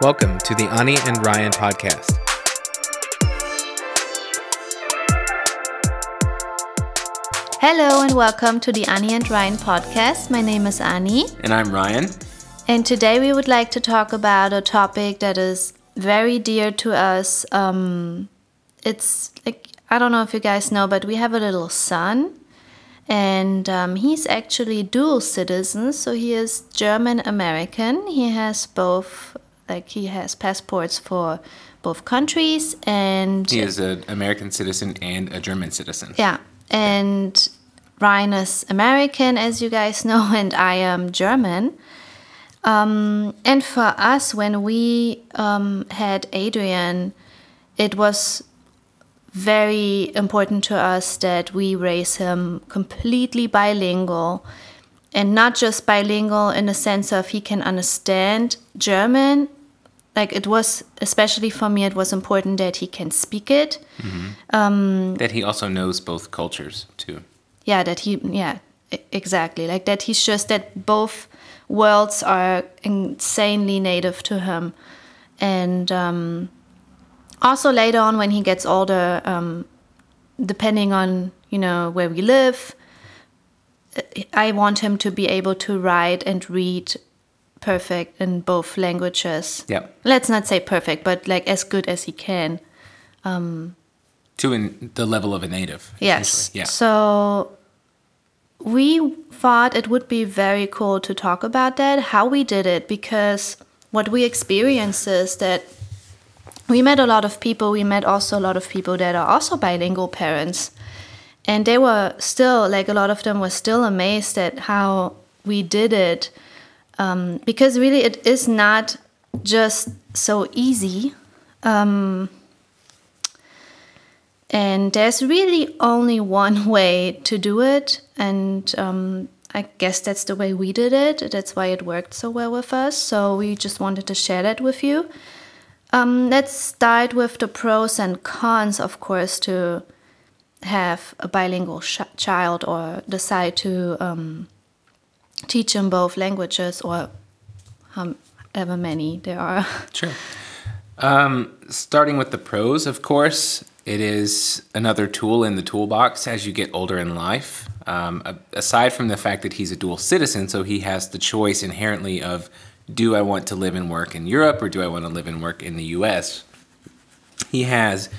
Welcome to the Ani and Ryan podcast. Hello and welcome to the Ani and Ryan podcast. My name is Ani. And I'm Ryan. And today we would like to talk about a topic that is very dear to us. Um, it's like, I don't know if you guys know, but we have a little son. And um, he's actually dual citizen, so he is German American. He has both, like, he has passports for both countries, and he is an American citizen and a German citizen. Yeah, and Ryan is American, as you guys know, and I am German. Um, and for us, when we um, had Adrian, it was very important to us that we raise him completely bilingual and not just bilingual in the sense of he can understand German. Like it was, especially for me, it was important that he can speak it. Mm-hmm. Um, that he also knows both cultures too. Yeah, that he, yeah, exactly. Like that he's just that both worlds are insanely native to him. And um, also later on, when he gets older, um, depending on you know where we live, I want him to be able to write and read perfect in both languages. Yeah. Let's not say perfect, but like as good as he can. Um, to in the level of a native. Yes. Yeah. So we thought it would be very cool to talk about that, how we did it, because what we experienced is that we met a lot of people. We met also a lot of people that are also bilingual parents. And they were still, like, a lot of them were still amazed at how we did it. Um, because really, it is not just so easy. Um, and there's really only one way to do it. And um, I guess that's the way we did it. That's why it worked so well with us. So we just wanted to share that with you. Um, let's start with the pros and cons, of course, to have a bilingual child or decide to um, teach them both languages or however many there are. Sure. Um, starting with the pros, of course, it is another tool in the toolbox as you get older in life. Um, aside from the fact that he's a dual citizen, so he has the choice inherently of do I want to live and work in Europe or do I want to live and work in the US? He has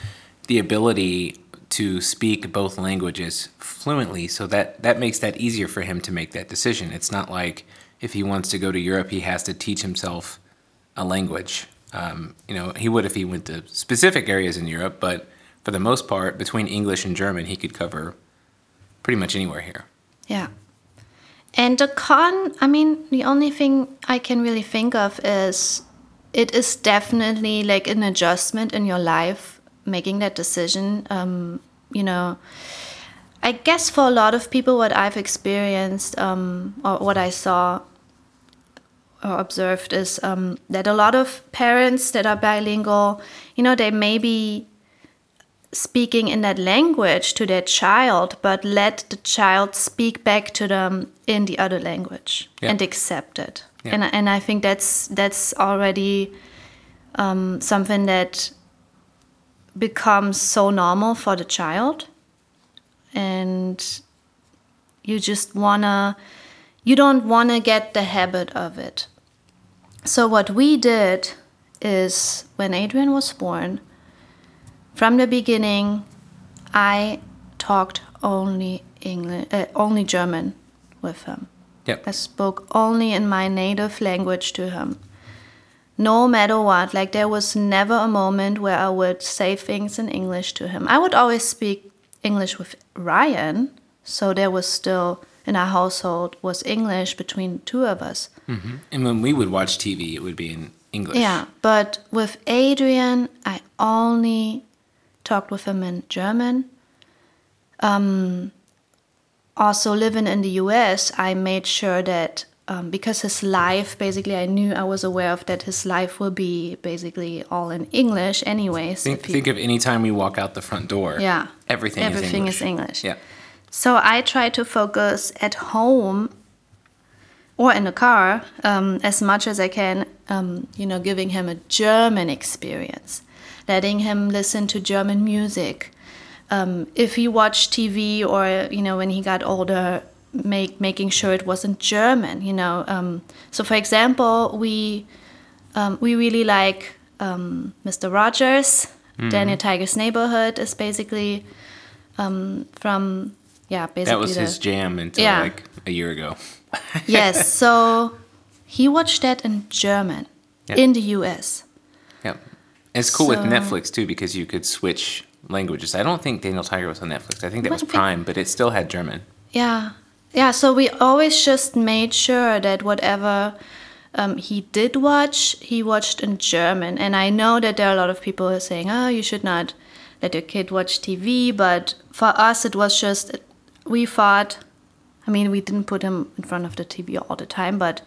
the ability to speak both languages fluently, so that, that makes that easier for him to make that decision. It's not like if he wants to go to Europe, he has to teach himself a language. Um, you know, he would if he went to specific areas in Europe, but for the most part, between English and German, he could cover pretty much anywhere here. Yeah. And the con, I mean, the only thing I can really think of is it is definitely like an adjustment in your life making that decision. Um, you know, I guess for a lot of people, what I've experienced um, or what I saw or observed is um, that a lot of parents that are bilingual, you know, they may be speaking in that language to their child, but let the child speak back to them in the other language yeah. and accept it. Yeah. And and I think that's that's already um, something that becomes so normal for the child, and you just wanna you don't wanna get the habit of it. So what we did is when Adrian was born from the beginning, I talked only English, uh, only German with him. Yep. I spoke only in my native language to him. No matter what, like there was never a moment where I would say things in English to him. I would always speak English with Ryan, so there was still in our household was English between two of us. Mm-hmm. And when we would watch TV, it would be in English. Yeah, but with Adrian, I only talked with him in German. Um, also, living in the US, I made sure that um, because his life, basically, I knew I was aware of that his life will be basically all in English, anyways. Think, think of any time we walk out the front door. Yeah. Everything, everything is English. Is English. Yeah. So I try to focus at home or in the car, um, as much as I can, um, you know, giving him a German experience, letting him listen to German music. Um, if he watched TV or, you know, when he got older, make, making sure it wasn't German, you know. Um, so, for example, we, um, we really like um, Mr. Rogers. Daniel Tiger's Neighborhood is basically from, yeah, basically. That was the- his jam until Yeah. like a year ago. yes, so he watched that in German Yeah. in the US. Yep. And it's cool with Netflix too because you could switch languages. I don't think Daniel Tiger was on Netflix. I think that was. Prime, but it still had German. Yeah. Yeah, so we always just made sure that whatever um, he did watch, he watched in German. And I know that there are a lot of people saying, oh, you should not let your kid watch TV. But for us, it was just, we thought, I mean, we didn't put him in front of the TV all the time, but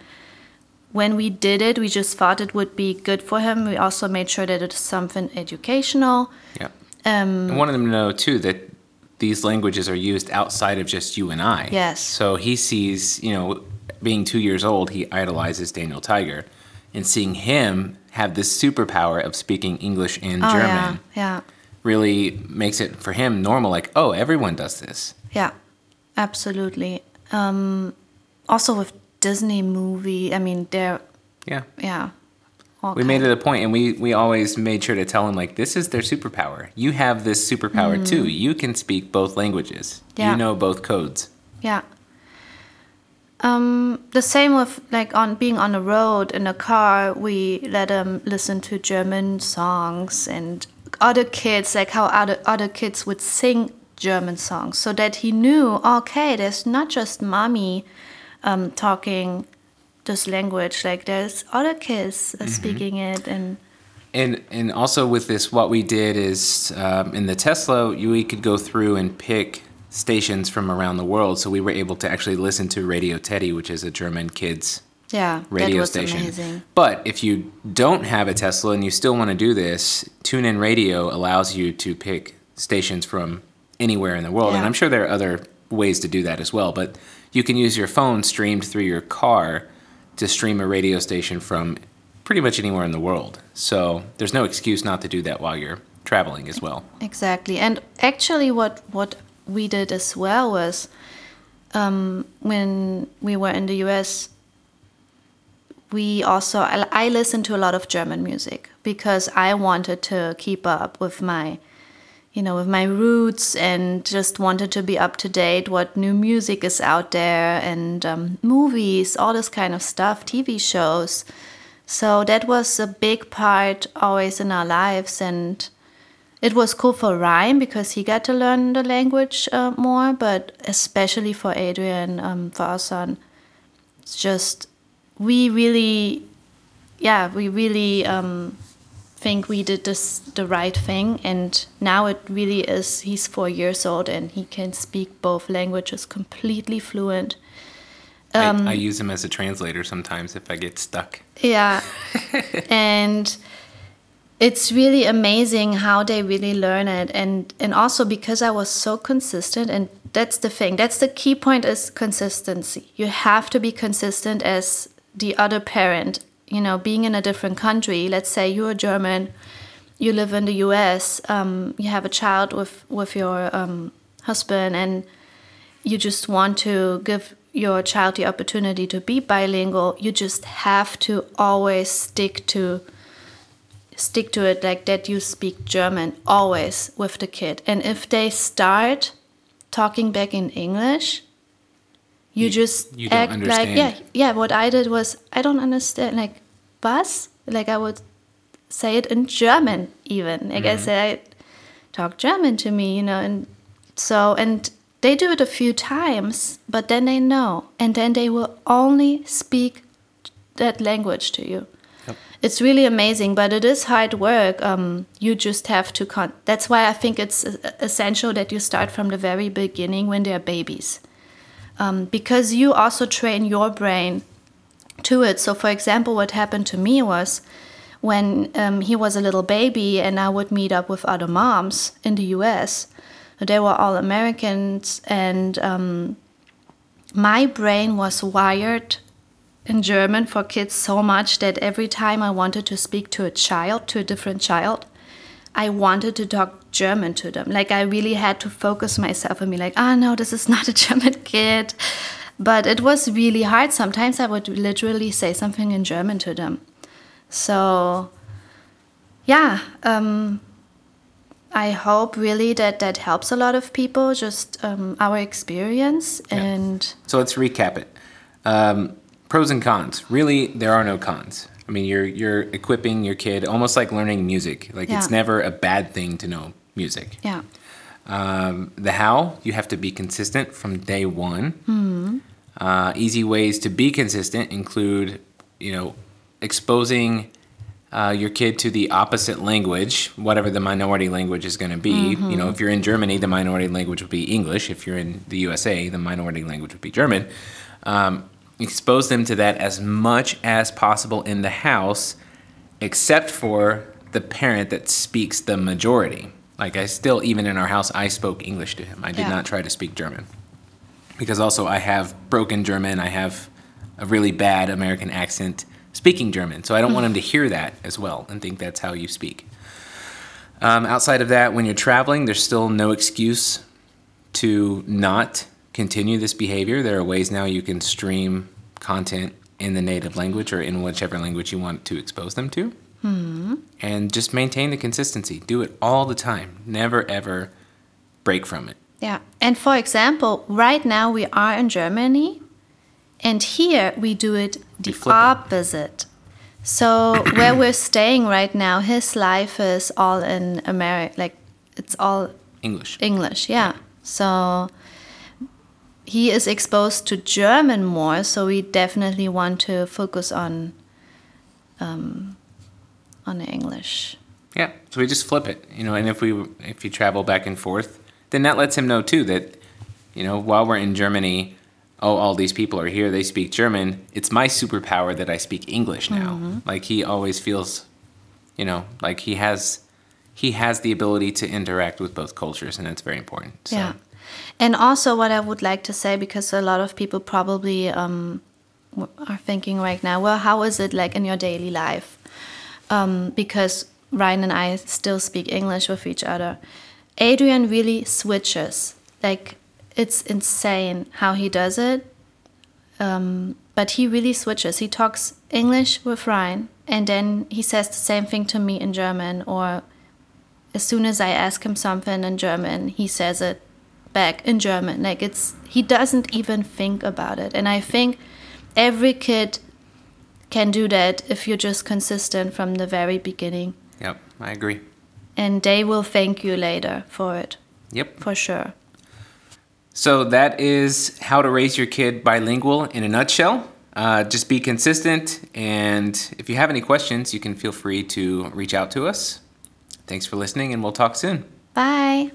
when we did it, we just thought it would be good for him. We also made sure that it's something educational. Yeah. Um, I wanted them to know too that these languages are used outside of just you and I. Yes. So he sees, you know, being two years old, he idolizes Daniel Tiger, and seeing him have this superpower of speaking English and oh, German yeah, yeah. really makes it for him normal. Like, oh, everyone does this. Yeah, absolutely. Um, also with Disney movie, I mean, they're Yeah. yeah. All We made it a point, and we we always made sure to tell him like, this is their superpower. You have this superpower too. You can speak both languages. Mm. Yeah. You know both codes. Yeah. Um, the same with like on being on the road in a car, we let them listen to German songs and other kids, like how other other kids would sing German songs, so that he knew, okay, there's not just mommy um, talking this language, like there's other kids uh, speaking it, and And and also with this, what we did is um, in the Tesla, you, we could go through and pick stations from around the world. So we were able to actually listen to Radio Teddy, which is a German kids yeah, radio station. amazing. But if you don't have a Tesla and you still want to do this, TuneIn Radio allows you to pick stations from anywhere in the world. And I'm sure there are other ways to do that as well. But you can use your phone streamed through your car to stream a radio station from pretty much anywhere in the world. So there's no excuse not to do that while you're traveling as well. Exactly, and actually, what what we did as well was um, when we were in the U.S. We also I, listened to a lot of German music because I wanted to keep up with my, you know, with my roots and just wanted to be up to date. What new music is out there and um, movies, all this kind of stuff, TV shows. So that was a big part always in our lives and it was cool for Ryan because he got to learn the language uh, more, but especially for Adrian, um, for our son, it's just we really, yeah, we really um, think we did this the right thing, and now it really is. He's four years old and he can speak both languages completely fluent. Um, I, I use him as a translator sometimes if I get stuck. Yeah. and it's really amazing how they really learn it and and also because I was so consistent and that's the thing. That's the key point is consistency. You have to be consistent as the other parent, you know, being in a different country. Let's say you're German, you live in the US, um, you have a child with with your um, husband and you just want to give your child the opportunity to be bilingual, you just have to always stick to stick to it like that you speak German always with the kid. And if they start talking back in English, you, You- just you don't act like yeah, yeah, what I did was I don't understand like was like I would say it in German even. Like I said I talk German to me, you know, and so and they do it a few times, but then they know, and then they will only speak that language to you. It's really amazing, but it is hard work. Um, you just have to. Con- That's why I think it's uh, essential that you start from the very beginning when they're babies, um, because you also train your brain to it. So, for example, what happened to me was when um, he was a little baby and I would meet up with other moms in the US. They were all Americans, and um, my brain was wired in German for kids so much that every time I wanted to speak to a child, to a different child, I wanted to talk German to them. Like I really had to focus myself and be like, oh no, this is not a German kid. But it was really hard. Sometimes I would literally say something in German to them. So, yeah, um, I hope really that that helps a lot of people, just um, our experience. And So let's recap it. Um, pros and cons. Really, there are no cons. I mean, you're you're equipping your kid almost like learning music. Like it's never a bad thing to know music. yeah, Um, the how, you have to be consistent from day one. Mm-hmm. Uh, easy ways to be consistent include, you know, exposing uh, your kid to the opposite language, whatever the minority language is going to be. Mm-hmm. You know, if you're in Germany, the minority language would be English. If you're in the USA, the minority language would be German. Um, expose them to that as much as possible in the house, except for the parent that speaks the majority. Like I still, even in our house, I spoke English to him. I did Yeah. not try to speak German because also I have broken German. I have a really bad American accent speaking German, so I don't want him to hear that as well and think that's how you speak. Um, outside of that, when you're traveling, there's still no excuse to not continue this behavior. There are ways now you can stream content in the native language or in whichever language you want to expose them to. And just maintain the consistency. Do it all the time. Never ever break from it. Yeah. And for example, right now we are in Germany, and here we do it the flip it. opposite. So where we're staying right now, his life is all in America. Like it's all English. English, yeah. So he is exposed to German more, so we definitely want to focus on um, on English. Yeah, so we just flip it, you know. And if we if you travel back and forth, then that lets him know too that, you know, while we're in Germany, oh, all these people are here. They speak German. It's my superpower that I speak English now. Like he always feels, you know, like he has he has the ability to interact with both cultures, and that's very important. So, Yeah. And also, what I would like to say, because a lot of people probably um, are thinking right now, well, how is it like in your daily life? Um, because Ryan and I still speak English with each other. Adrian really switches. Like, it's insane how he does it. Um, but he really switches. He talks English with Ryan, and then he says the same thing to me in German, or as soon as I ask him something in German, he says it back in German. Like it's he doesn't even think about it. And I think every kid can do that if you're just consistent from the very beginning. Yep, I agree. And they will thank you later for it, Yep. for sure. So that is how to raise your kid bilingual in a nutshell. Uh, just be consistent, and if you have any questions, you can feel free to reach out to us. Thanks for listening, and we'll talk soon. Bye.